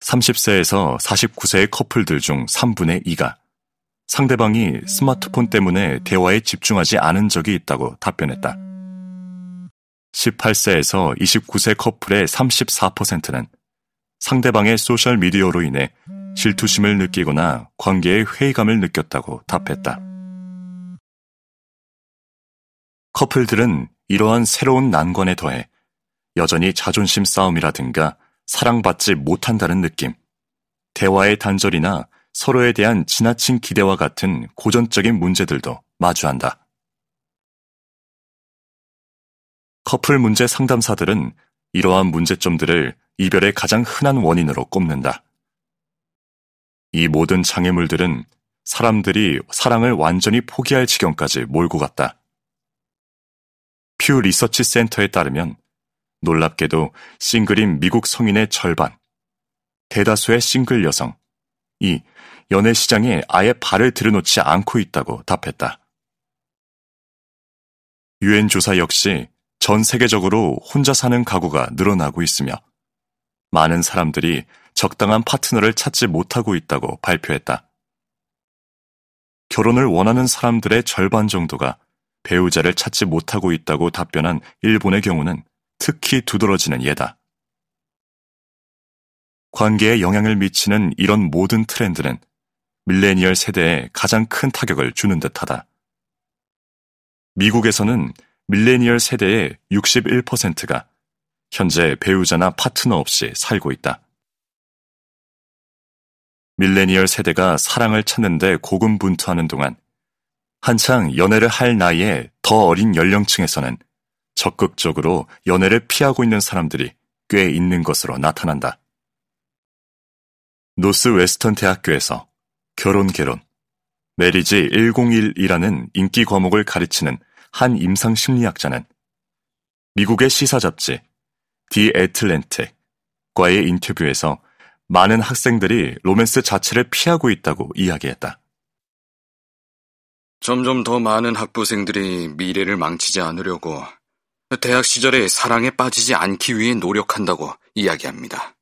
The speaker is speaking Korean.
30세에서 49세의 커플들 중 3분의 2가 상대방이 스마트폰 때문에 대화에 집중하지 않은 적이 있다고 답변했다. 18세에서 29세 커플의 34%는 상대방의 소셜미디어로 인해 질투심을 느끼거나 관계에 회의감을 느꼈다고 답했다. 커플들은 이러한 새로운 난관에 더해 여전히 자존심 싸움이라든가 사랑받지 못한다는 느낌, 대화의 단절이나 서로에 대한 지나친 기대와 같은 고전적인 문제들도 마주한다. 커플 문제 상담사들은 이러한 문제점들을 이별의 가장 흔한 원인으로 꼽는다. 이 모든 장애물들은 사람들이 사랑을 완전히 포기할 지경까지 몰고 갔다. 퓨 리서치 센터에 따르면 놀랍게도 싱글인 미국 성인의 절반, 대다수의 싱글 여성, 이 연애 시장에 아예 발을 들여놓지 않고 있다고 답했다. 유엔 조사 역시 전 세계적으로 혼자 사는 가구가 늘어나고 있으며 많은 사람들이 적당한 파트너를 찾지 못하고 있다고 발표했다. 결혼을 원하는 사람들의 절반 정도가 배우자를 찾지 못하고 있다고 답변한 일본의 경우는 특히 두드러지는 예다. 관계에 영향을 미치는 이런 모든 트렌드는 밀레니얼 세대에 가장 큰 타격을 주는 듯하다. 미국에서는 밀레니얼 세대의 61%가 현재 배우자나 파트너 없이 살고 있다. 밀레니얼 세대가 사랑을 찾는데 고군분투하는 동안 한창 연애를 할 나이에 더 어린 연령층에서는 적극적으로 연애를 피하고 있는 사람들이 꽤 있는 것으로 나타난다. 노스 웨스턴 대학교에서 결혼 개론, Marriage 101이라는 인기 과목을 가르치는 한 임상 심리학자는 미국의 시사 잡지 디 애틀랜틱과의 인터뷰에서 많은 학생들이 로맨스 자체를 피하고 있다고 이야기했다. 점점 더 많은 학부생들이 미래를 망치지 않으려고 대학 시절에 사랑에 빠지지 않기 위해 노력한다고 이야기합니다.